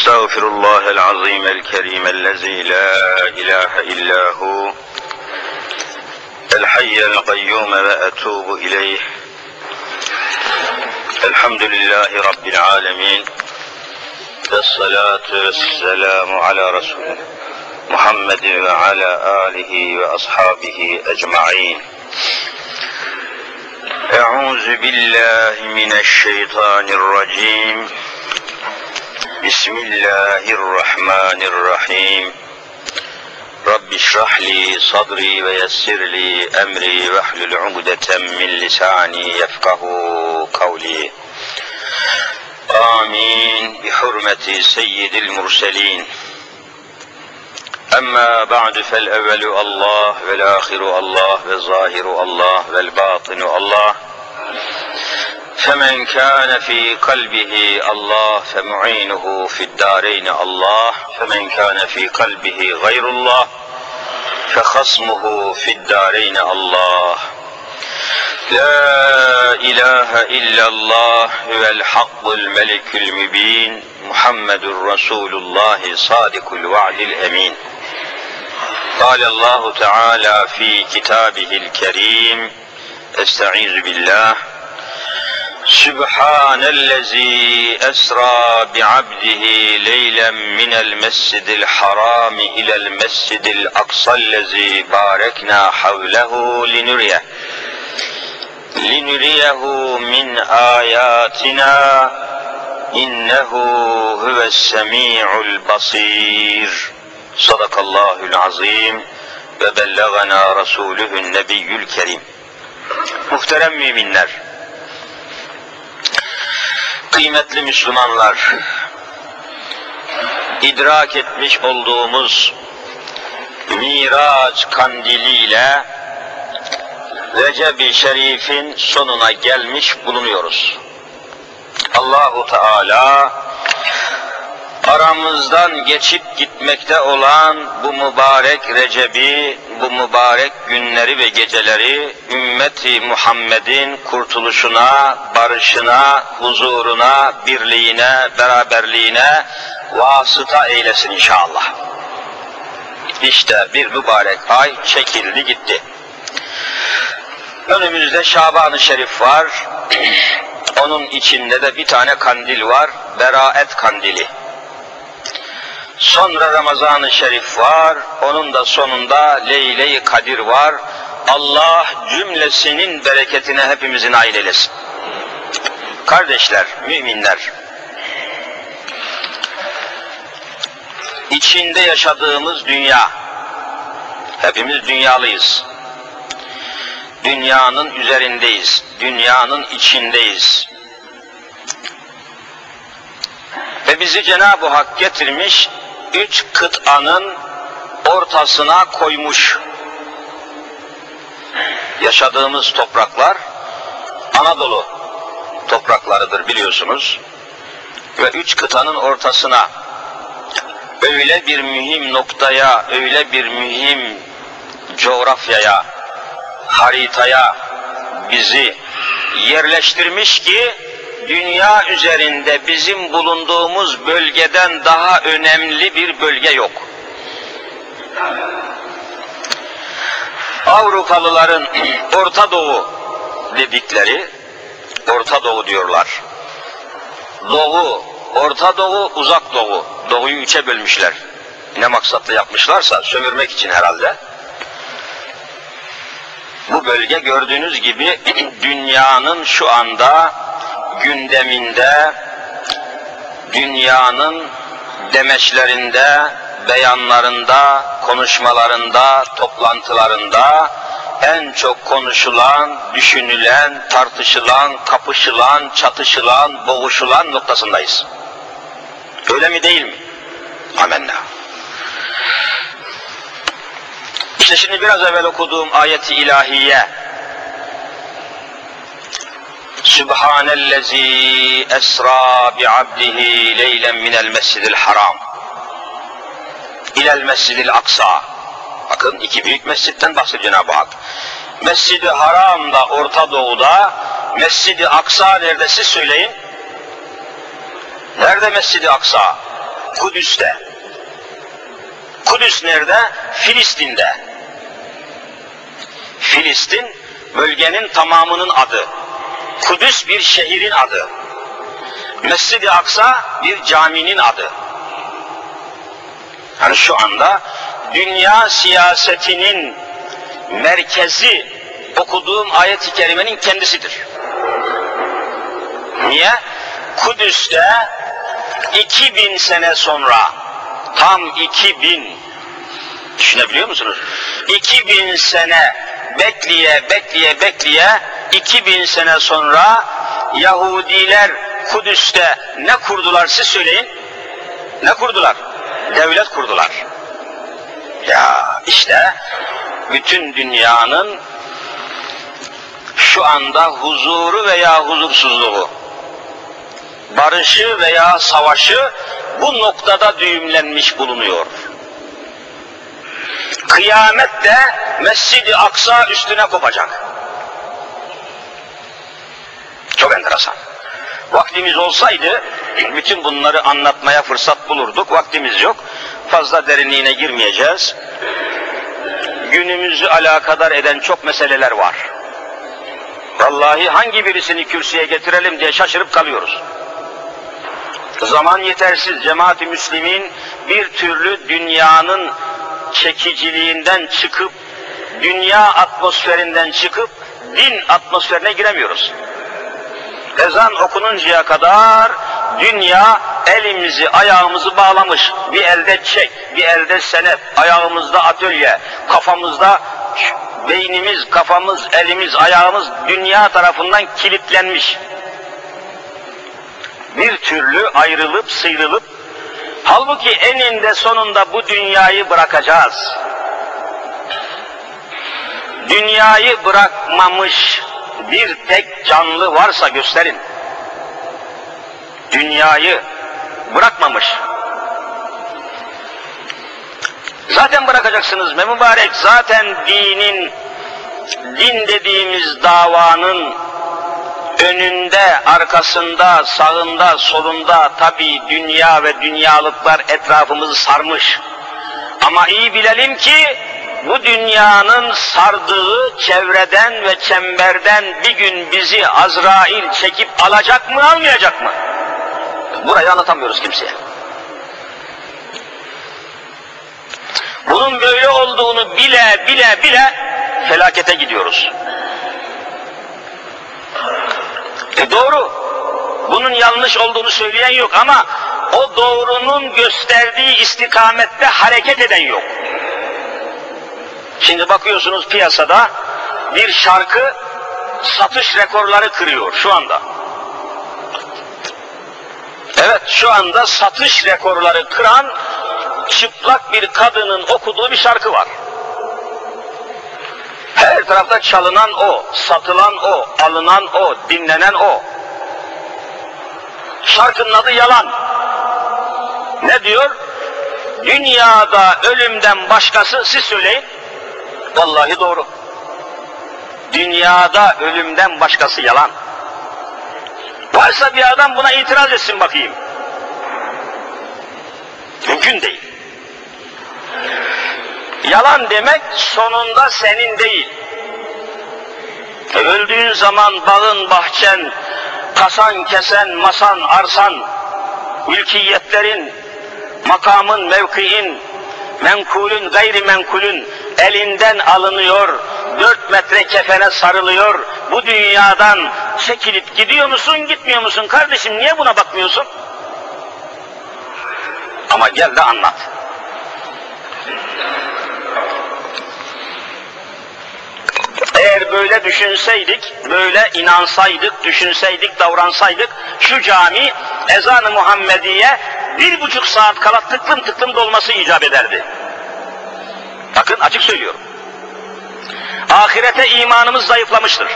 استغفر الله العظيم الكريم الذي لا إله إلا هو الحي القيوم وأتوب إليه. الحمد لله رب العالمين والصلاة والسلام على رسوله محمد وعلى آله وأصحابه أجمعين. أعوذ بالله من الشيطان الرجيم. بسم الله الرحمن الرحيم. رب اشرح لي صدري ويسر لي أمري واحلل عقدة من لساني يفقه قولي. آمين. بحرمة سيد المرسلين. أما بعد فالأول الله والآخر الله والظاهر الله والباطن الله. فمن كان في قلبه الله فمعينه في الدارين الله فمن كان في قلبه غير الله فخصمه في الدارين الله. لا إله إلا الله هو الحق الملك المبين محمد رسول الله صادق الوعد الأمين. قال الله تعالى في كتابه الكريم أستعيذ بالله سبحان الذي أسرى بعبده ليلا من المسجد الحرام إلى المسجد الأقصى الذي باركنا حوله لنريه لنريه من آياتنا إنه هو السميع البصير صدق الله العظيم ve bellagana rasulühün nebiyyül kerim. Muhterem müminler, kıymetli Müslümanlar, idrak etmiş olduğumuz Miraç kandiliyle Recep-i Şerif'in sonuna gelmiş bulunuyoruz. Allahu Teala aramızdan geçip gitmekte olan bu mübarek Recep'i, bu mübarek günleri ve geceleri ümmeti Muhammed'in kurtuluşuna, barışına, huzuruna, birliğine, beraberliğine vasıta eylesin inşallah. İşte bir mübarek ay çekildi gitti. Önümüzde Şaban-ı Şerif var. Onun içinde de bir tane kandil var. Beraet kandili. Sonra Ramazan-ı Şerif var. Onun da sonunda Leyle-i Kadir var. Allah cümlesinin bereketine hepimizin nail. Kardeşler, müminler, içinde yaşadığımız dünya, hepimiz dünyalıyız. Dünyanın üzerindeyiz, dünyanın içindeyiz. Ve bizi Cenab-ı Hak getirmiş, üç kıtanın ortasına koymuş. Yaşadığımız topraklar Anadolu topraklarıdır biliyorsunuz. Ve üç kıtanın ortasına öyle bir mühim noktaya, öyle bir mühim coğrafyaya, haritaya bizi yerleştirmiş ki dünya üzerinde bizim bulunduğumuz bölgeden daha önemli bir bölge yok. Avrupalıların Orta Doğu dedikleri, Orta Doğu diyorlar. Doğu, Orta Doğu, Uzak Doğu. Doğuyu üçe bölmüşler. Ne maksatla yapmışlarsa sömürmek için herhalde. Bu bölge gördüğünüz gibi dünyanın şu anda gündeminde, dünyanın demeçlerinde, beyanlarında, konuşmalarında, toplantılarında en çok konuşulan, düşünülen, tartışılan, kapışılan, çatışılan, boğuşulan noktasındayız. Öyle mi değil mi? Amenna. İşte şimdi biraz evvel okuduğum ayeti ilahiye Sübhanellezi esra bi abdihi leylen minel mescidil haram ilel mescidil aksa bakın iki büyük mescitten bahsediyor Cenab-ı Hak Mescid-i Haram'da Orta Doğu'da Mescid-i Aksa nerede siz söyleyin nerede Mescid-i Aksa Kudüs'te. Kudüs nerede? Filistin'de. Filistin bölgenin tamamının adı. Kudüs bir şehrin adı. Mescid-i Aksa bir caminin adı. Yani şu anda dünya siyasetinin merkezi okuduğum ayet-i kerimenin kendisidir. Niye? Kudüs'te 2000 sene sonra tam 2000 düşünebiliyor musunuz? 2000 sene bekleye bekleye bekleye 2000 sene sonra Yahudiler Kudüs'te ne kurdular siz söyleyin? Ne kurdular? Devlet kurdular. Ya işte bütün dünyanın şu anda huzuru veya huzursuzluğu, barışı veya savaşı bu noktada düğümlenmiş bulunuyor. Kıyamet de Mescid-i Aksa üstüne kopacak. Çok enteresan. Vaktimiz olsaydı bütün bunları anlatmaya fırsat bulurduk. Vaktimiz yok. Fazla derinliğine girmeyeceğiz. Günümüzü alakadar eden çok meseleler var. Vallahi hangi birisini kürsüye getirelim diye şaşırıp kalıyoruz. Zaman yetersiz. Cemaat-i Müslimin bir türlü dünyanın çekiciliğinden çıkıp, dünya atmosferinden çıkıp, din atmosferine giremiyoruz. Ezan okununcaya kadar dünya elimizi ayağımızı bağlamış. Bir elde çek, bir elde senet, ayağımızda atölye, kafamızda beynimiz, kafamız, elimiz, ayağımız dünya tarafından kilitlenmiş. Bir türlü ayrılıp sıyrılıp halbuki eninde sonunda bu dünyayı bırakacağız. Dünyayı bırakmamış bir tek canlı varsa gösterin. Dünyayı bırakmamış. Zaten bırakacaksınız me mübarek. Zaten dinin, din dediğimiz davanın önünde, arkasında, sağında, solunda tabi dünya ve dünyalıklar etrafımızı sarmış. Ama iyi bilelim ki bu dünyanın sardığı çevreden ve çemberden bir gün bizi Azrail çekip alacak mı almayacak mı? Burayı anlatamıyoruz kimseye. Bunun böyle olduğunu bile bile bile felakete gidiyoruz. E doğru. Bunun yanlış olduğunu söyleyen yok ama o doğrunun gösterdiği istikamette hareket eden yok. Şimdi bakıyorsunuz piyasada bir şarkı satış rekorları kırıyor şu anda. Evet şu anda satış rekorları kıran çıplak bir kadının okuduğu bir şarkı var. Her tarafta çalınan o, satılan o, alınan o, dinlenen o. Şarkının adı yalan. Ne diyor? Dünyada ölümden başkası, siz söyleyin. Vallahi doğru. Dünyada ölümden başkası yalan. Varsa bir adam buna itiraz etsin bakayım. Mümkün değil. Yalan demek sonunda senin değil. Öldüğün zaman bağın, bahçen, kasan, kesen, masan, arsan, mülkiyetlerin, makamın, mevkiin, menkulün, gayri menkulün elinden alınıyor, dört metre kefene sarılıyor, bu dünyadan çekilip gidiyor musun, gitmiyor musun? Kardeşim niye buna bakmıyorsun? Ama gel de anlat. Eğer böyle düşünseydik, böyle inansaydık, düşünseydik, davransaydık, şu cami ezan-ı Muhammediye bir buçuk saat kala tıklım tıklım dolması icap ederdi. Bakın açık söylüyorum. Ahirete imanımız zayıflamıştır.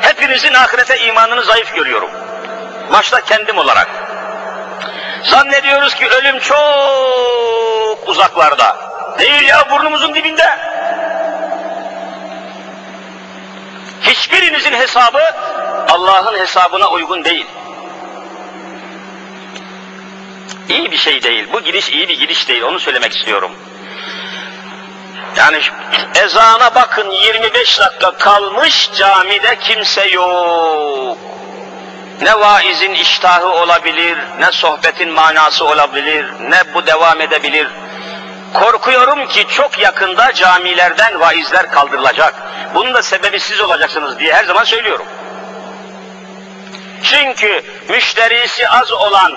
Hepinizin ahirete imanını zayıf görüyorum. Başta kendim olarak. Zannediyoruz ki ölüm çok uzaklarda. Değil ya burnumuzun dibinde. Hiçbirinizin hesabı Allah'ın hesabına uygun değil. İyi bir şey değil. Bu gidiş iyi bir gidiş değil. Onu söylemek istiyorum. Yani ezana bakın 25 dakika kalmış camide kimse yok. Ne vaizin iştahı olabilir, ne sohbetin manası olabilir, ne bu devam edebilir. Korkuyorum ki çok yakında camilerden vaizler kaldırılacak. Bunun da sebebi siz olacaksınız diye her zaman söylüyorum. Çünkü müşterisi az olan,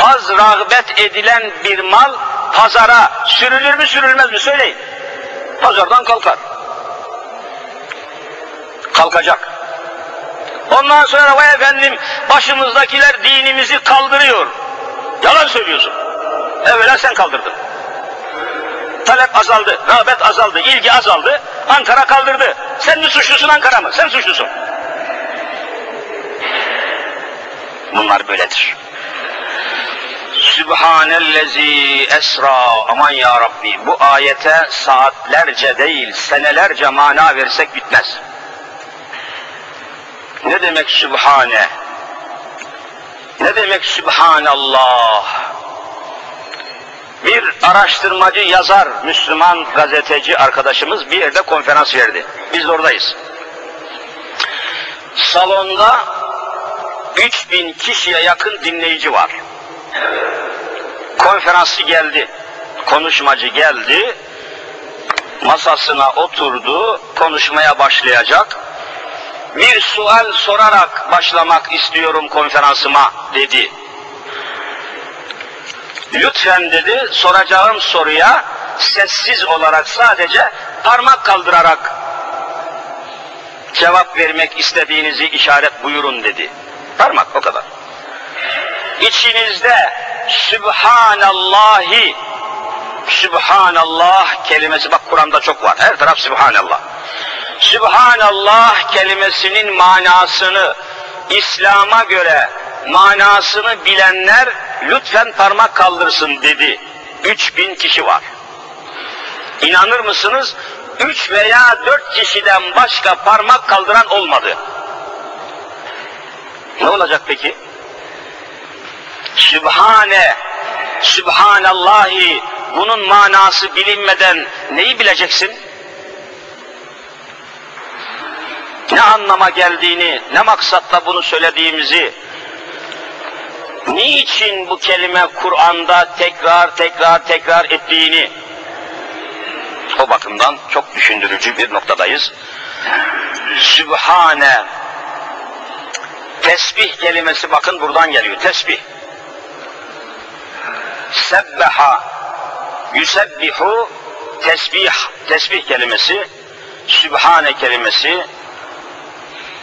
az rağbet edilen bir mal pazara sürülür mü sürülmez mi söyleyin. Pazardan kalkar. Kalkacak. Ondan sonra vay efendim başımızdakiler dinimizi kaldırıyor. Yalan söylüyorsun. Evvela sen kaldırdın. Talep azaldı, rağbet azaldı, ilgi azaldı. Ankara kaldırdı. Sen mi suçlusun Ankara mı? Sen suçlusun. Bunlar böyledir. Sübhanellezi esra aman ya Rabbi bu ayete saatlerce değil senelerce mana versek bitmez. Ne demek Sübhane? Ne demek Sübhanallah? Bir araştırmacı yazar, Müslüman gazeteci arkadaşımız bir yerde konferans verdi. Biz de oradayız. Salonda 3000 kişiye yakın dinleyici var. Konferansçı geldi, konuşmacı geldi, masasına oturdu, konuşmaya başlayacak. Bir sual sorarak başlamak istiyorum konferansıma dedi. Lütfen dedi soracağım soruya sessiz olarak sadece parmak kaldırarak cevap vermek istediğinizi işaret buyurun dedi. Parmak o kadar. İçinizde Sübhanallahi Sübhanallah kelimesi bak Kur'an'da çok var. Her taraf Sübhanallah. Sübhanallah kelimesinin manasını İslam'a göre manasını bilenler lütfen parmak kaldırsın dedi. 3000 kişi var. İnanır mısınız? Üç veya dört kişiden başka parmak kaldıran olmadı. Ne olacak peki? Sübhane, Sübhanallahi bunun manası bilinmeden neyi bileceksin? Ne anlama geldiğini, ne maksatla bunu söylediğimizi, niçin bu kelime Kur'an'da tekrar tekrar tekrar ettiğini, o bakımdan çok düşündürücü bir noktadayız. Sübhane, tesbih kelimesi bakın buradan geliyor, tesbih sebbeha yusebbihu tesbih tesbih kelimesi sübhane kelimesi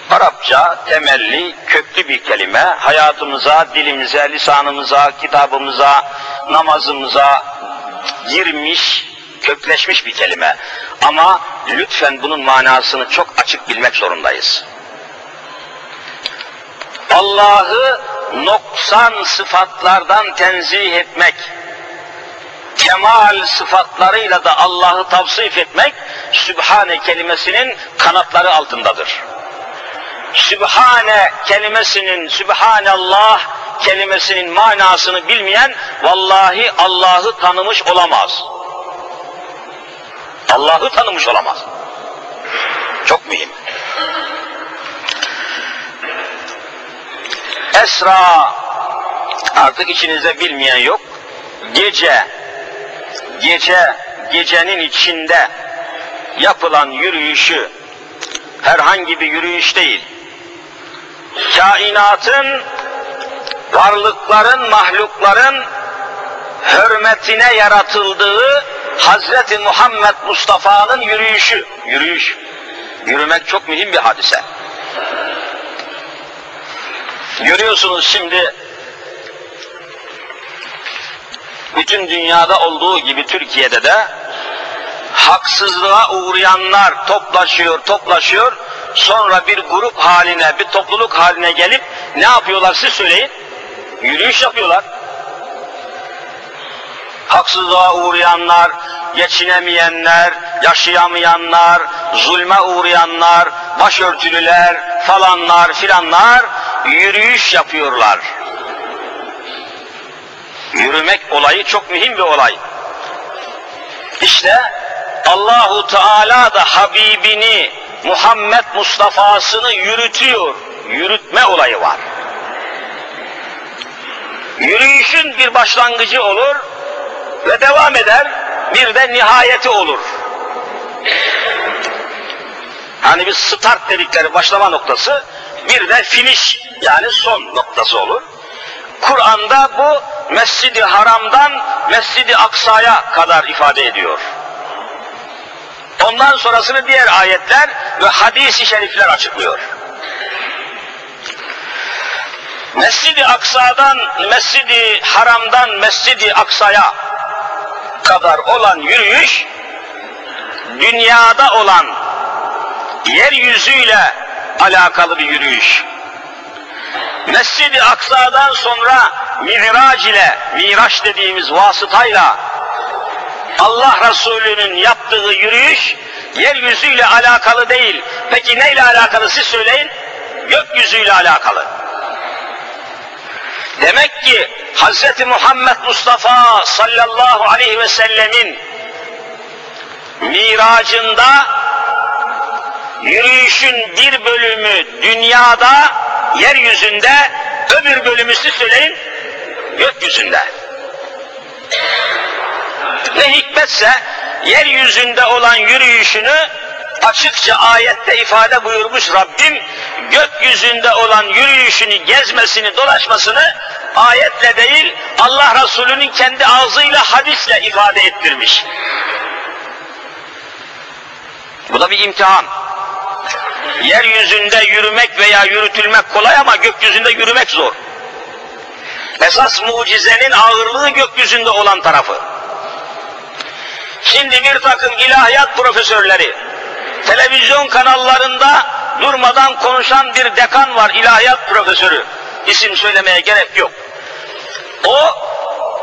Arapça temelli köklü bir kelime hayatımıza, dilimize, lisanımıza, kitabımıza, namazımıza girmiş, kökleşmiş bir kelime. Ama lütfen bunun manasını çok açık bilmek zorundayız. Allah'ı noksan sıfatlardan tenzih etmek, kemal sıfatlarıyla da Allah'ı tavsif etmek, Sübhane kelimesinin kanatları altındadır. Sübhane kelimesinin, Sübhanallah kelimesinin manasını bilmeyen, vallahi Allah'ı tanımış olamaz. Allah'ı tanımış olamaz. Çok mühim. Esra artık içinizde bilmeyen yok. Gece gece gecenin içinde yapılan yürüyüşü herhangi bir yürüyüş değil. Kainatın varlıkların, mahlukların hürmetine yaratıldığı Hazreti Muhammed Mustafa'nın yürüyüşü. Yürüyüş. Yürümek çok mühim bir hadise. Görüyorsunuz şimdi bütün dünyada olduğu gibi Türkiye'de de haksızlığa uğrayanlar toplaşıyor, toplaşıyor. Sonra bir grup haline, bir topluluk haline gelip ne yapıyorlar siz söyleyin? Yürüyüş yapıyorlar. Haksızlığa uğrayanlar, geçinemeyenler, yaşayamayanlar, zulme uğrayanlar, başörtülüler, falanlar filanlar yürüyüş yapıyorlar. demek olayı çok mühim bir olay. İşte Allahu Teala da Habibini Muhammed Mustafa'sını yürütüyor. Yürütme olayı var. Yürüyüşün bir başlangıcı olur ve devam eder. Bir de nihayeti olur. Hani bir start dedikleri başlama noktası, bir de finish yani son noktası olur. Kur'an'da bu Mescid-i Haram'dan Mescid-i Aksa'ya kadar ifade ediyor. Ondan sonrasını diğer ayetler ve hadis-i şerifler açıklıyor. Mescid-i Aksa'dan, Mescid-i Haram'dan Mescid-i Aksa'ya kadar olan yürüyüş, dünyada olan yeryüzüyle alakalı bir yürüyüş. Mescid-i Aksa'dan sonra Miraç ile, Miraç dediğimiz vasıtayla Allah Resulü'nün yaptığı yürüyüş yeryüzüyle alakalı değil. Peki neyle alakalı siz söyleyin? Gökyüzüyle alakalı. Demek ki Hz. Muhammed Mustafa sallallahu aleyhi ve sellemin miracında yürüyüşün bir bölümü dünyada, yeryüzünde, öbür bölümü siz söyleyin, gökyüzünde. Ne hikmetse yeryüzünde olan yürüyüşünü açıkça ayette ifade buyurmuş Rabbim, gökyüzünde olan yürüyüşünü, gezmesini, dolaşmasını ayetle değil, Allah Resulü'nün kendi ağzıyla, hadisle ifade ettirmiş. Bu da bir imtihan. Yeryüzünde yürümek veya yürütülmek kolay ama gökyüzünde yürümek zor. Esas mucizenin ağırlığı gökyüzünde olan tarafı. Şimdi bir takım ilahiyat profesörleri, televizyon kanallarında durmadan konuşan bir dekan var, ilahiyat profesörü. İsim söylemeye gerek yok. O,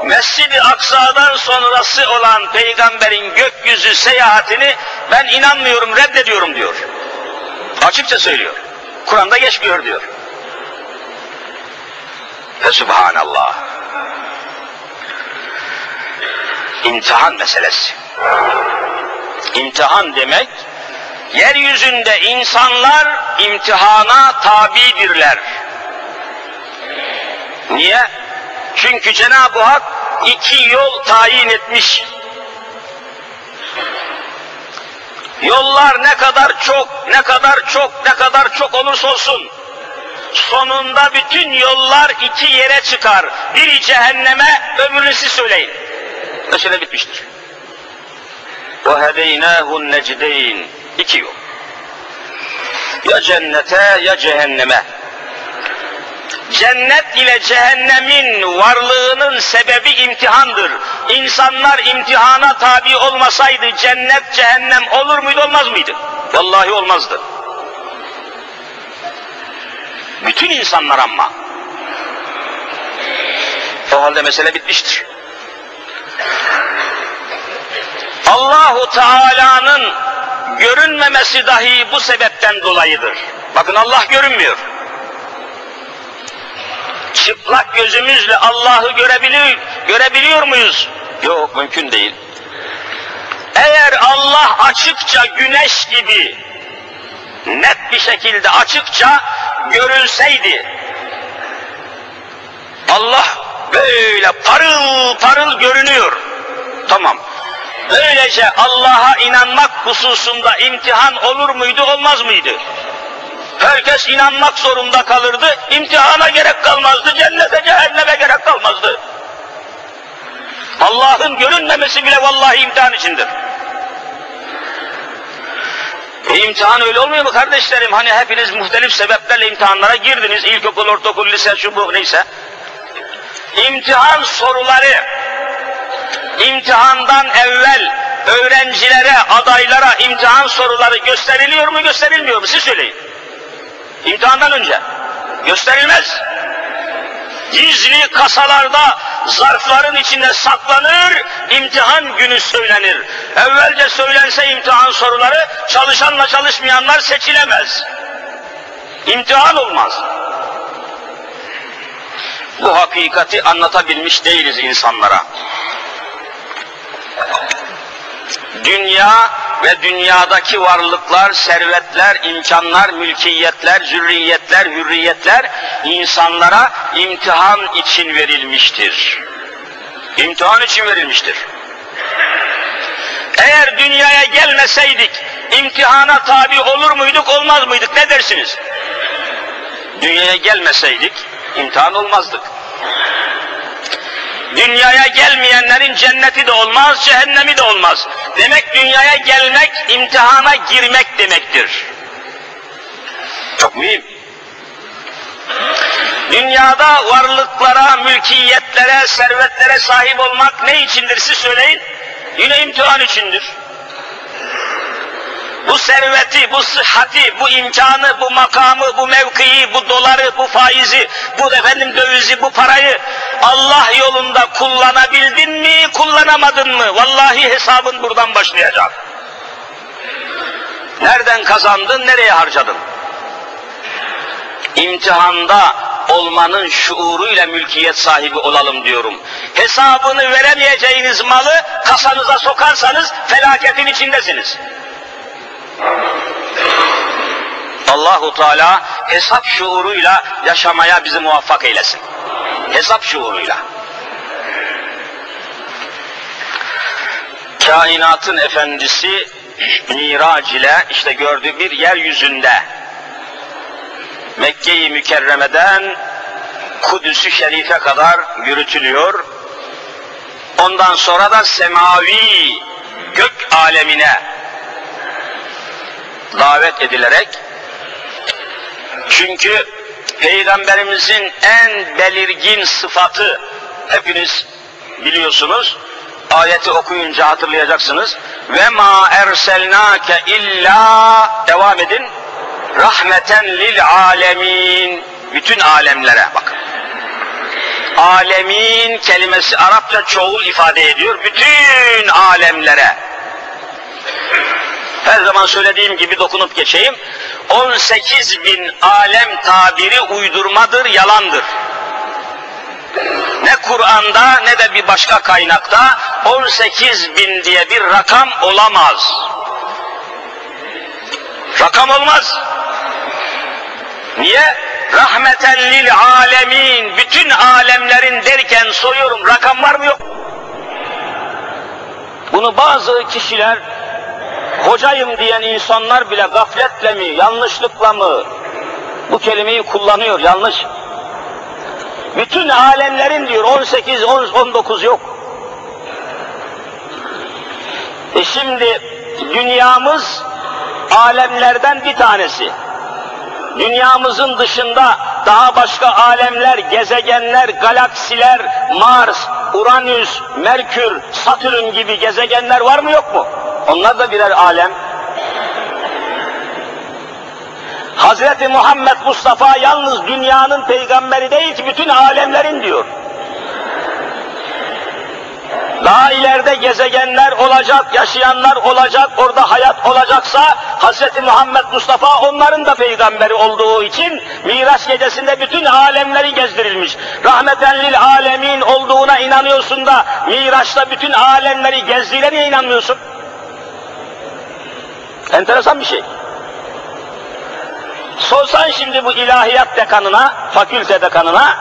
Mescid-i Aksa'dan sonrası olan peygamberin gökyüzü seyahatini ben inanmıyorum, reddediyorum diyor. Açıkça söylüyor. Kur'an'da geçmiyor diyor. Ve Subhanallah. İmtihan meselesi. İmtihan demek, yeryüzünde insanlar imtihana tabidirler. Niye? Çünkü Cenab-ı Hak iki yol tayin etmiş. Yollar ne kadar çok, ne kadar çok, ne kadar çok olursa olsun, sonunda bütün yollar iki yere çıkar. Biri cehenneme, öbürünü siz söyleyin. Mesele bitmiştir. وَهَدَيْنَاهُ النَّجْدَيْنِ İki yol. Ya cennete ya cehenneme. Cennet ile cehennemin varlığının sebebi imtihandır. İnsanlar imtihana tabi olmasaydı cennet cehennem olur muydu olmaz mıydı? Vallahi olmazdı. Bütün insanlar ama. O halde mesele bitmiştir. Allahu Teala'nın görünmemesi dahi bu sebepten dolayıdır. Bakın Allah görünmüyor. Çıplak gözümüzle Allah'ı görebiliyor, görebiliyor muyuz? Yok, mümkün değil. Eğer Allah açıkça güneş gibi net bir şekilde açıkça görülseydi Allah böyle parıl parıl görünüyor. Tamam. Böylece Allah'a inanmak hususunda imtihan olur muydu, olmaz mıydı? Herkes inanmak zorunda kalırdı, imtihana gerek kalmazdı, cennete cehenneme gerek kalmazdı. Allah'ın görünmemesi bile vallahi imtihan içindir. E imtihan öyle olmuyor mu kardeşlerim? Hani hepiniz muhtelif sebeplerle imtihanlara girdiniz, ilkokul, ortaokul, lise, şu bu neyse. İmtihan soruları, imtihandan evvel öğrencilere, adaylara imtihan soruları gösteriliyor mu, gösterilmiyor mu? Siz söyleyin. İmtihandan önce. Gösterilmez. Gizli kasalarda, zarfların içinde saklanır, imtihan günü söylenir. Evvelce söylense imtihan soruları, çalışanla çalışmayanlar seçilemez. İmtihan olmaz. bu hakikati anlatabilmiş değiliz insanlara. Dünya ve dünyadaki varlıklar, servetler, imkanlar, mülkiyetler, zürriyetler, hürriyetler insanlara imtihan için verilmiştir. İmtihan için verilmiştir. Eğer dünyaya gelmeseydik imtihana tabi olur muyduk, olmaz mıydık? Ne dersiniz? Dünyaya gelmeseydik imtihan olmazdık. Dünyaya gelmeyenlerin cenneti de olmaz, cehennemi de olmaz. Demek dünyaya gelmek, imtihana girmek demektir. Çok mühim. Dünyada varlıklara, mülkiyetlere, servetlere sahip olmak ne içindir siz söyleyin? Yine imtihan içindir bu serveti, bu sıhhati, bu imkanı, bu makamı, bu mevkiyi, bu doları, bu faizi, bu efendim dövizi, bu parayı Allah yolunda kullanabildin mi, kullanamadın mı? Vallahi hesabın buradan başlayacak. Nereden kazandın, nereye harcadın? İmtihanda olmanın şuuruyla mülkiyet sahibi olalım diyorum. Hesabını veremeyeceğiniz malı kasanıza sokarsanız felaketin içindesiniz. Allahu Teala hesap şuuruyla yaşamaya bizi muvaffak eylesin. Hesap şuuruyla. Kainatın efendisi Mirac ile işte gördüğü bir yeryüzünde Mekke-i Mükerreme'den Kudüs-ü Şerif'e kadar yürütülüyor. Ondan sonra da semavi gök alemine davet edilerek çünkü Peygamberimizin en belirgin sıfatı hepiniz biliyorsunuz ayeti okuyunca hatırlayacaksınız. ve ma erselnake illa devam edin rahmeten lil alemin bütün alemlere bakın. Alemin kelimesi Arapça çoğul ifade ediyor bütün alemlere. Her zaman söylediğim gibi dokunup geçeyim. 18 bin alem tabiri uydurmadır, yalandır. Ne Kur'an'da ne de bir başka kaynakta 18 bin diye bir rakam olamaz. Rakam olmaz. Niye? Rahmeten lil alemin, bütün alemlerin derken soruyorum rakam var mı yok? Bunu bazı kişiler hocayım diyen insanlar bile gafletle mi, yanlışlıkla mı bu kelimeyi kullanıyor, yanlış. Bütün alemlerin diyor 18, 19 yok. E şimdi dünyamız alemlerden bir tanesi. Dünyamızın dışında daha başka alemler, gezegenler, galaksiler, Mars, Uranüs, Merkür, Satürn gibi gezegenler var mı yok mu? Onlar da birer alem. Hazreti Muhammed Mustafa yalnız dünyanın peygamberi değil ki bütün alemlerin diyor. Daha ileride gezegenler olacak, yaşayanlar olacak, orada hayat olacaksa Hz. Muhammed Mustafa onların da peygamberi olduğu için Miraç gecesinde bütün alemleri gezdirilmiş. Rahmeten lil alemin olduğuna inanıyorsun da Miraç'ta bütün alemleri gezdiğine inanmıyorsun? Enteresan bir şey. Sorsan şimdi bu ilahiyat dekanına, fakülte dekanına,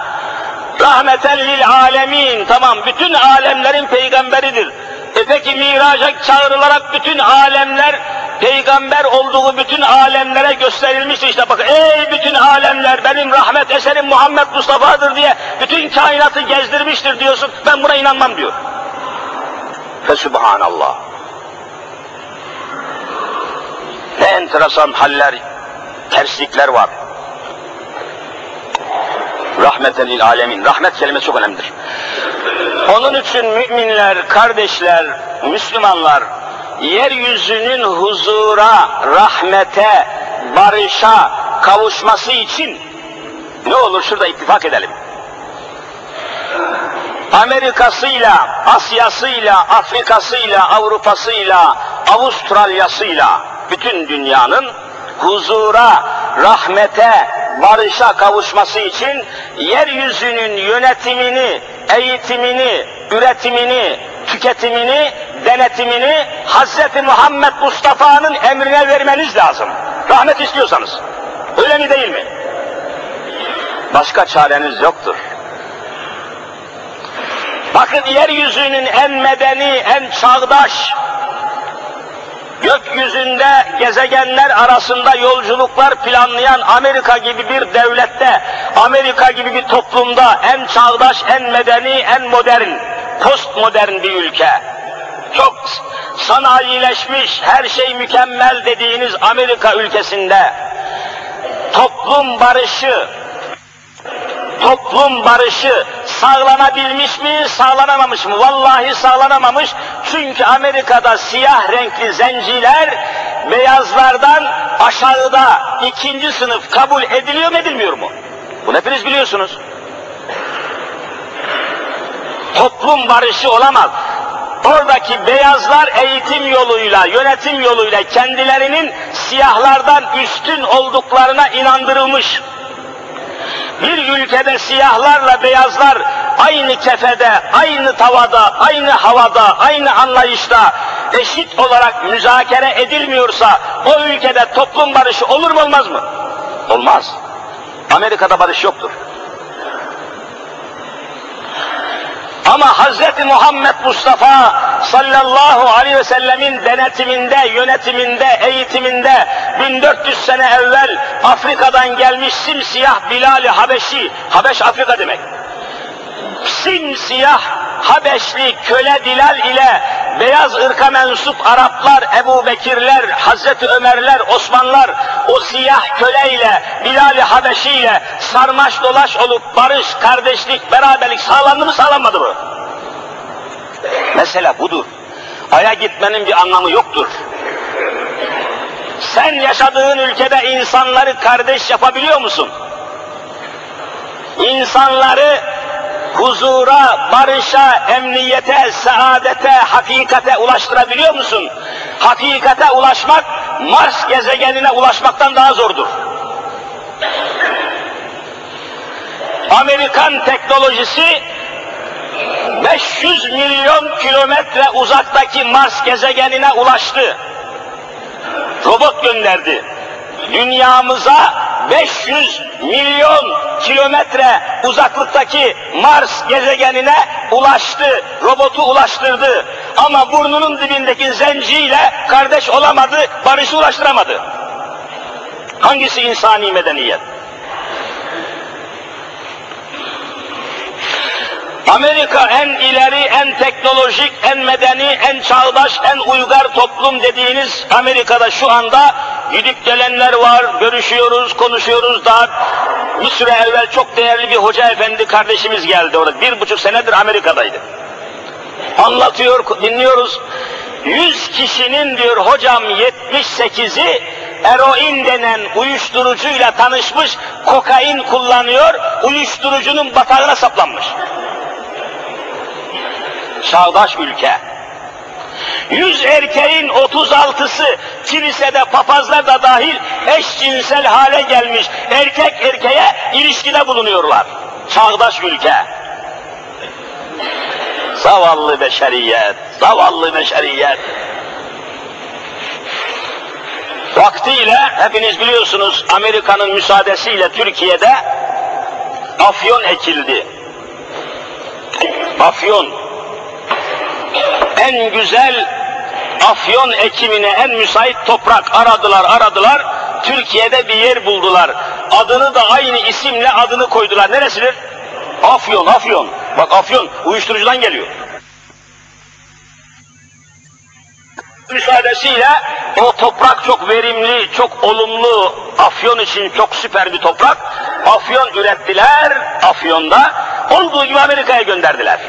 rahmeten lil alemin, tamam bütün alemlerin peygamberidir. E peki miraca çağrılarak bütün alemler peygamber olduğu bütün alemlere gösterilmiş işte bak ey bütün alemler benim rahmet eserim Muhammed Mustafa'dır diye bütün kainatı gezdirmiştir diyorsun ben buna inanmam diyor. Fesubhanallah. Ne enteresan haller, terslikler var. Rahmeten lil alemin. Rahmet kelimesi çok önemlidir. Onun için müminler, kardeşler, Müslümanlar yeryüzünün huzura, rahmete, barışa kavuşması için ne olur şurada ittifak edelim. Amerika'sıyla, Asya'sıyla, Afrika'sıyla, Avrupa'sıyla, Avustralya'sıyla bütün dünyanın huzura, rahmete, barışa kavuşması için yeryüzünün yönetimini, eğitimini, üretimini, tüketimini, denetimini Hz. Muhammed Mustafa'nın emrine vermeniz lazım. Rahmet istiyorsanız. Öyle mi değil mi? Başka çareniz yoktur. Bakın yeryüzünün en medeni, en çağdaş, gökyüzünde gezegenler arasında yolculuklar planlayan Amerika gibi bir devlette, Amerika gibi bir toplumda en çağdaş, en medeni, en modern, postmodern bir ülke. Çok sanayileşmiş, her şey mükemmel dediğiniz Amerika ülkesinde toplum barışı, toplum barışı sağlanabilmiş mi, sağlanamamış mı? Vallahi sağlanamamış. Çünkü Amerika'da siyah renkli zenciler beyazlardan aşağıda ikinci sınıf kabul ediliyor mu edilmiyor mu? Bunu hepiniz biliyorsunuz. Toplum barışı olamaz. Oradaki beyazlar eğitim yoluyla, yönetim yoluyla kendilerinin siyahlardan üstün olduklarına inandırılmış bir ülkede siyahlarla beyazlar aynı kefede, aynı tavada, aynı havada, aynı anlayışta eşit olarak müzakere edilmiyorsa o ülkede toplum barışı olur mu olmaz mı? Olmaz. Amerika'da barış yoktur. Ama Hz. Muhammed Mustafa sallallahu aleyhi ve sellemin denetiminde, yönetiminde, eğitiminde 1400 sene evvel Afrika'dan gelmiş simsiyah Bilal-i Habeşi, Habeş Afrika demek. Simsiyah Habeşli köle Dilal ile beyaz ırka mensup Araplar, Ebu Bekirler, Hazreti Ömerler, Osmanlar o siyah köleyle, Bilal-i Habeşi ile sarmaş dolaş olup barış, kardeşlik, beraberlik sağlandı mı sağlanmadı mı? Mesela budur. Ay'a gitmenin bir anlamı yoktur. Sen yaşadığın ülkede insanları kardeş yapabiliyor musun? İnsanları huzura, barışa, emniyete, saadete, hakikate ulaştırabiliyor musun? Hakikate ulaşmak, Mars gezegenine ulaşmaktan daha zordur. Amerikan teknolojisi 500 milyon kilometre uzaktaki Mars gezegenine ulaştı. Robot gönderdi. Dünyamıza 500 milyon kilometre uzaklıktaki Mars gezegenine ulaştı, robotu ulaştırdı. Ama burnunun dibindeki zenciyle kardeş olamadı, barışı ulaştıramadı. Hangisi insani medeniyet? Amerika en ileri, en teknolojik, en medeni, en çağdaş, en uygar toplum dediğiniz Amerika'da şu anda gidip gelenler var, görüşüyoruz, konuşuyoruz. Daha bir süre evvel çok değerli bir hoca efendi kardeşimiz geldi orada. Bir buçuk senedir Amerika'daydı. Anlatıyor, dinliyoruz. Yüz kişinin diyor hocam 78'i eroin denen uyuşturucuyla tanışmış, kokain kullanıyor, uyuşturucunun batağına saplanmış çağdaş ülke. Yüz erkeğin 36'sı kilisede papazlar da dahil eşcinsel hale gelmiş erkek erkeğe ilişkide bulunuyorlar. Çağdaş ülke. Zavallı beşeriyet, zavallı beşeriyet. Vaktiyle hepiniz biliyorsunuz Amerika'nın müsaadesiyle Türkiye'de afyon ekildi. Afyon en güzel afyon ekimine en müsait toprak aradılar aradılar. Türkiye'de bir yer buldular. Adını da aynı isimle adını koydular. Neresidir? Afyon, Afyon. Bak Afyon uyuşturucudan geliyor. müsaadesiyle o toprak çok verimli, çok olumlu, afyon için çok süper bir toprak. Afyon ürettiler, afyonda olduğu gibi Amerika'ya gönderdiler.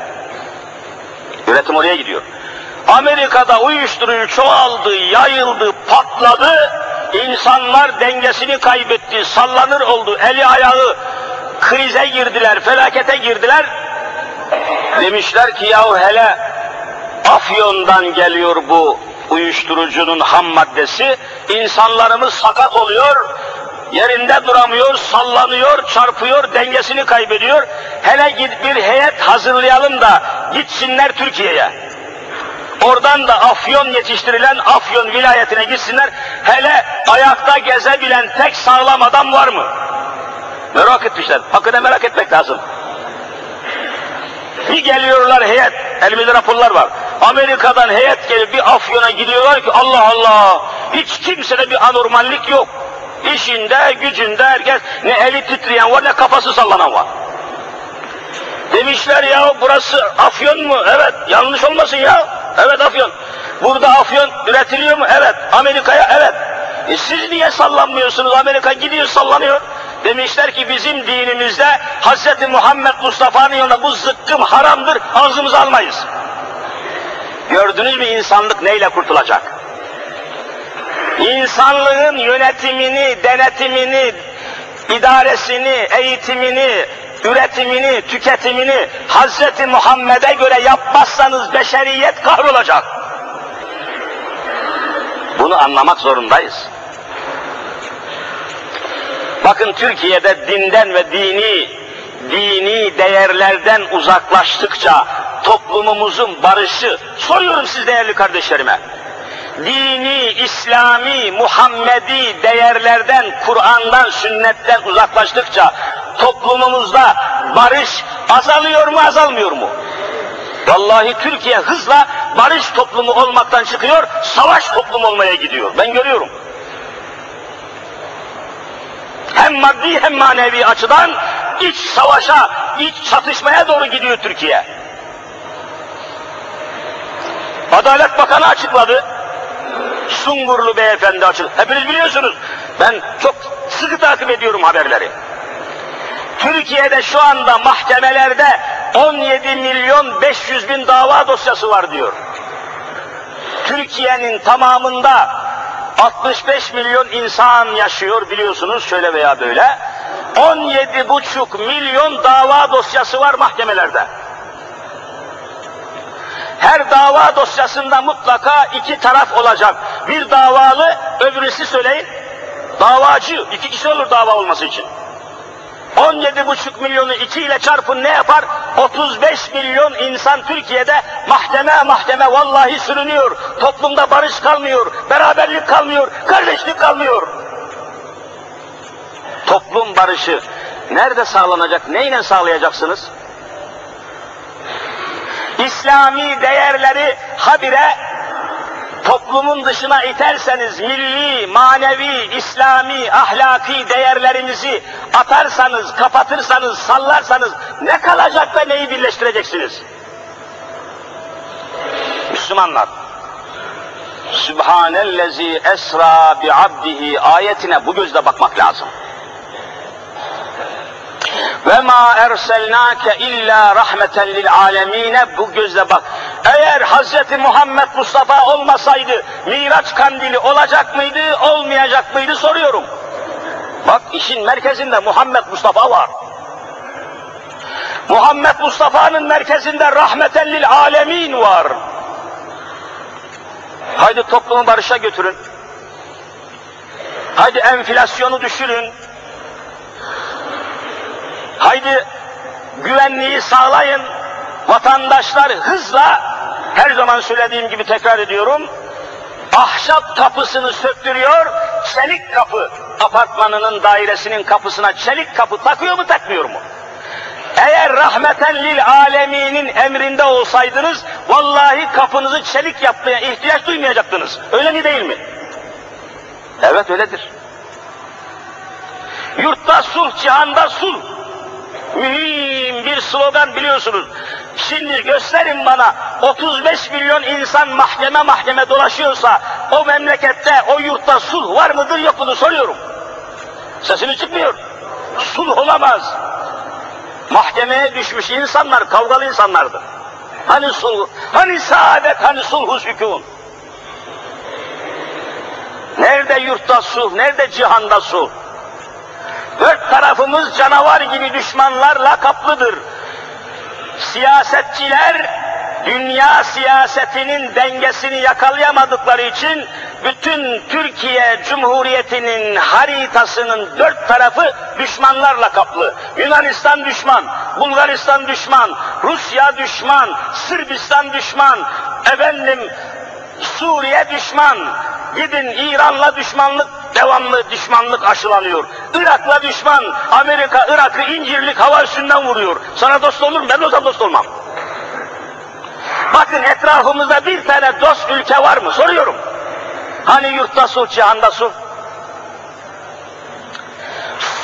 Üretim oraya gidiyor. Amerika'da uyuşturucu çoğaldı, yayıldı, patladı. İnsanlar dengesini kaybetti, sallanır oldu, eli ayağı krize girdiler, felakete girdiler. Demişler ki yahu hele Afyon'dan geliyor bu uyuşturucunun ham maddesi, insanlarımız sakat oluyor, Yerinde duramıyor, sallanıyor, çarpıyor, dengesini kaybediyor. Hele git bir heyet hazırlayalım da gitsinler Türkiye'ye. Oradan da afyon yetiştirilen afyon vilayetine gitsinler. Hele ayakta gezebilen tek sağlam adam var mı? Merak etmişler. Hakikaten merak etmek lazım. Bir geliyorlar heyet, elimizde raporlar var. Amerika'dan heyet gelip bir Afyon'a gidiyorlar ki Allah Allah, hiç kimsede bir anormallik yok. İşinde, gücünde herkes ne eli titreyen var ne kafası sallanan var. Demişler ya burası Afyon mu? Evet. Yanlış olmasın ya. Evet Afyon. Burada Afyon üretiliyor mu? Evet. Amerika'ya evet. E siz niye sallanmıyorsunuz? Amerika gidiyor sallanıyor. Demişler ki bizim dinimizde Hz. Muhammed Mustafa'nın yolunda bu zıkkım haramdır, ağzımıza almayız. Gördünüz mü insanlık neyle kurtulacak? İnsanlığın yönetimini, denetimini, idaresini, eğitimini, üretimini, tüketimini Hz. Muhammed'e göre yapmazsanız beşeriyet kahrolacak. Bunu anlamak zorundayız. Bakın Türkiye'de dinden ve dini dini değerlerden uzaklaştıkça toplumumuzun barışı soruyorum siz değerli kardeşlerime. Dini, İslami, Muhammedi değerlerden, Kur'an'dan, sünnetten uzaklaştıkça toplumumuzda barış azalıyor mu, azalmıyor mu? Vallahi Türkiye hızla barış toplumu olmaktan çıkıyor, savaş toplumu olmaya gidiyor. Ben görüyorum hem maddi hem manevi açıdan iç savaşa, iç çatışmaya doğru gidiyor Türkiye. Adalet Bakanı açıkladı. Sungurlu beyefendi açıkladı. Hepiniz biliyorsunuz. Ben çok sıkı takip ediyorum haberleri. Türkiye'de şu anda mahkemelerde 17 milyon 500 bin dava dosyası var diyor. Türkiye'nin tamamında 65 milyon insan yaşıyor biliyorsunuz şöyle veya böyle. 17,5 milyon dava dosyası var mahkemelerde. Her dava dosyasında mutlaka iki taraf olacak. Bir davalı, öbürüsü söyleyin. Davacı, iki kişi olur dava olması için. 17,5 milyonu 2 ile çarpın ne yapar? 35 milyon insan Türkiye'de mahkeme mahkeme vallahi sürünüyor. Toplumda barış kalmıyor, beraberlik kalmıyor, kardeşlik kalmıyor. Toplum barışı nerede sağlanacak, neyle sağlayacaksınız? İslami değerleri habire toplumun dışına iterseniz milli, manevi, İslami, ahlaki değerlerinizi atarsanız, kapatırsanız, sallarsanız ne kalacak da neyi birleştireceksiniz? Müslümanlar, Sübhanellezi esra bi abdihi ayetine bu gözle bakmak lazım. Ve ma erselnake illa rahmeten lil alemine bu gözle bak. Eğer Hz. Muhammed Mustafa olmasaydı Miraç kandili olacak mıydı, olmayacak mıydı soruyorum. Bak işin merkezinde Muhammed Mustafa var. Muhammed Mustafa'nın merkezinde rahmeten lil alemin var. Haydi toplumu barışa götürün. Haydi enflasyonu düşürün. Haydi güvenliği sağlayın. Vatandaşlar hızla her zaman söylediğim gibi tekrar ediyorum. Ahşap kapısını söktürüyor, çelik kapı apartmanının dairesinin kapısına çelik kapı takıyor mu takmıyor mu? Eğer rahmeten lil aleminin emrinde olsaydınız, vallahi kapınızı çelik yapmaya ihtiyaç duymayacaktınız. Öyle mi değil mi? Evet öyledir. Yurtta sulh, cihanda sulh. Mühim bir slogan biliyorsunuz. Şimdi gösterin bana 35 milyon insan mahkeme mahkeme dolaşıyorsa o memlekette, o yurtta sulh var mıdır yok mudur soruyorum. Sesini çıkmıyor. Sulh olamaz. Mahkemeye düşmüş insanlar kavgalı insanlardır. Hani sulh, hani saadet, hani sulhu sükun. Nerede yurtta sulh, nerede cihanda sulh? Dört tarafımız canavar gibi düşmanlarla kaplıdır. Siyasetçiler dünya siyasetinin dengesini yakalayamadıkları için bütün Türkiye Cumhuriyeti'nin haritasının dört tarafı düşmanlarla kaplı. Yunanistan düşman, Bulgaristan düşman, Rusya düşman, Sırbistan düşman, efendim Suriye düşman, gidin İran'la düşmanlık, devamlı düşmanlık aşılanıyor. Irak'la düşman, Amerika Irak'ı incirlik hava üstünden vuruyor. Sana dost olur mu? Ben de olsam dost olmam. Bakın etrafımızda bir tane dost ülke var mı? Soruyorum. Hani yurtta sulh, cihanda sulh?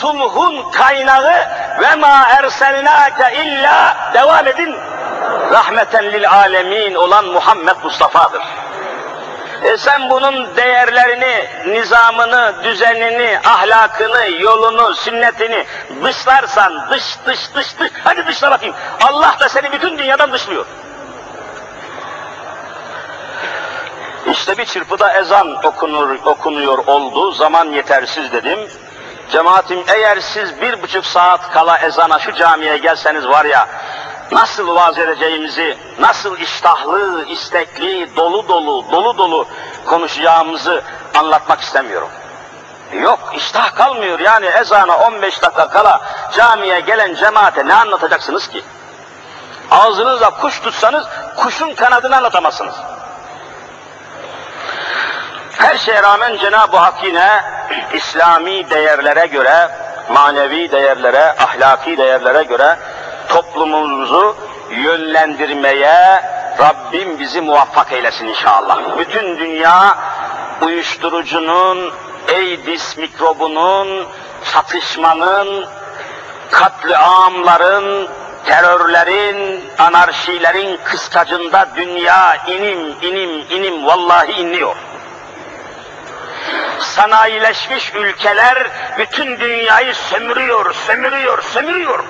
Sulhun kaynağı ve ma erselnake illa devam edin rahmeten lil alemin olan Muhammed Mustafa'dır. E sen bunun değerlerini, nizamını, düzenini, ahlakını, yolunu, sünnetini dışlarsan, dış dış dış dış, hadi dışla bakayım. Allah da seni bütün dünyadan dışlıyor. İşte bir çırpıda ezan okunur, okunuyor olduğu zaman yetersiz dedim. Cemaatim eğer siz bir buçuk saat kala ezana şu camiye gelseniz var ya, nasıl vaaz edeceğimizi, nasıl iştahlı, istekli, dolu dolu, dolu dolu konuşacağımızı anlatmak istemiyorum. Yok, iştah kalmıyor yani ezana 15 dakika kala camiye gelen cemaate ne anlatacaksınız ki? Ağzınızla kuş tutsanız kuşun kanadını anlatamazsınız. Her şeye rağmen Cenab-ı Hak yine İslami değerlere göre, manevi değerlere, ahlaki değerlere göre toplumumuzu yönlendirmeye Rabbim bizi muvaffak eylesin inşallah. Bütün dünya uyuşturucunun, AIDS mikrobunun, çatışmanın, katliamların, terörlerin, anarşilerin kıskacında dünya inim inim inim vallahi inliyor sanayileşmiş ülkeler bütün dünyayı sömürüyor, sömürüyor, sömürüyor.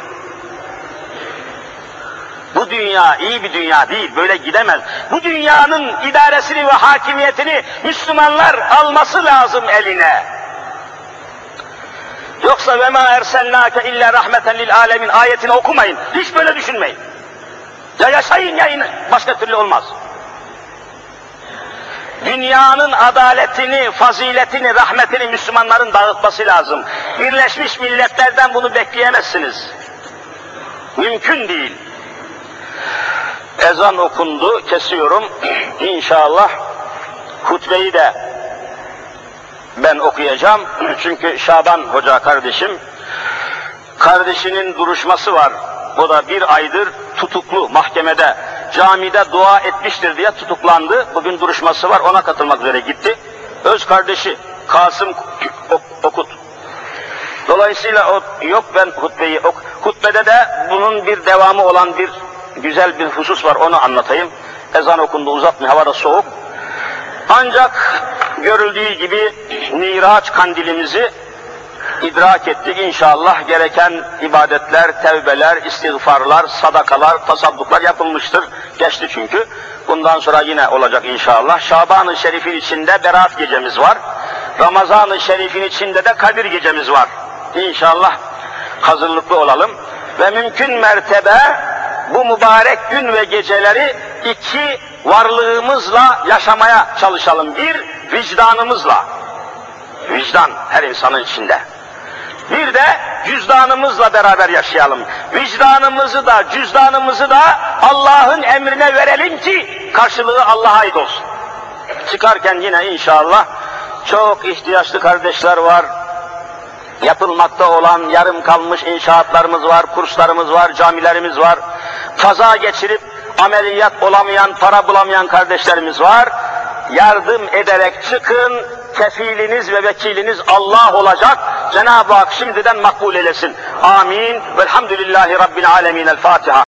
Bu dünya iyi bir dünya değil, böyle gidemez. Bu dünyanın idaresini ve hakimiyetini Müslümanlar alması lazım eline. Yoksa ve ma ersennake illa rahmeten lil alemin ayetini okumayın. Hiç böyle düşünmeyin. Ya yaşayın ya başka türlü olmaz dünyanın adaletini, faziletini, rahmetini Müslümanların dağıtması lazım. Birleşmiş Milletler'den bunu bekleyemezsiniz. Mümkün değil. Ezan okundu, kesiyorum. İnşallah hutbeyi de ben okuyacağım. Çünkü Şaban Hoca kardeşim, kardeşinin duruşması var. O da bir aydır tutuklu mahkemede camide dua etmiştir diye tutuklandı. Bugün duruşması var, ona katılmak üzere gitti. Öz kardeşi Kasım Okut. Dolayısıyla o yok ben hutbeyi ok. Hutbede de bunun bir devamı olan bir güzel bir husus var onu anlatayım. Ezan okundu uzatmayın hava da soğuk. Ancak görüldüğü gibi Miraç kandilimizi idrak ettik inşallah gereken ibadetler, tevbeler, istiğfarlar, sadakalar, tasadduklar yapılmıştır. Geçti çünkü. Bundan sonra yine olacak inşallah. Şaban-ı Şerif'in içinde Berat gecemiz var. Ramazan-ı Şerif'in içinde de Kadir gecemiz var. İnşallah hazırlıklı olalım. Ve mümkün mertebe bu mübarek gün ve geceleri iki varlığımızla yaşamaya çalışalım. Bir, vicdanımızla. Vicdan her insanın içinde. Bir de cüzdanımızla beraber yaşayalım. Vicdanımızı da, cüzdanımızı da Allah'ın emrine verelim ki karşılığı Allah'a ait olsun. Çıkarken yine inşallah çok ihtiyaçlı kardeşler var. Yapılmakta olan yarım kalmış inşaatlarımız var, kurslarımız var, camilerimiz var. Kaza geçirip ameliyat olamayan, para bulamayan kardeşlerimiz var. Yardım ederek çıkın, kefiliniz ve vekiliniz Allah olacak. Cenab-ı Hak şimdiden makbul eylesin. Amin. Velhamdülillahi Rabbil alemin. El Fatiha.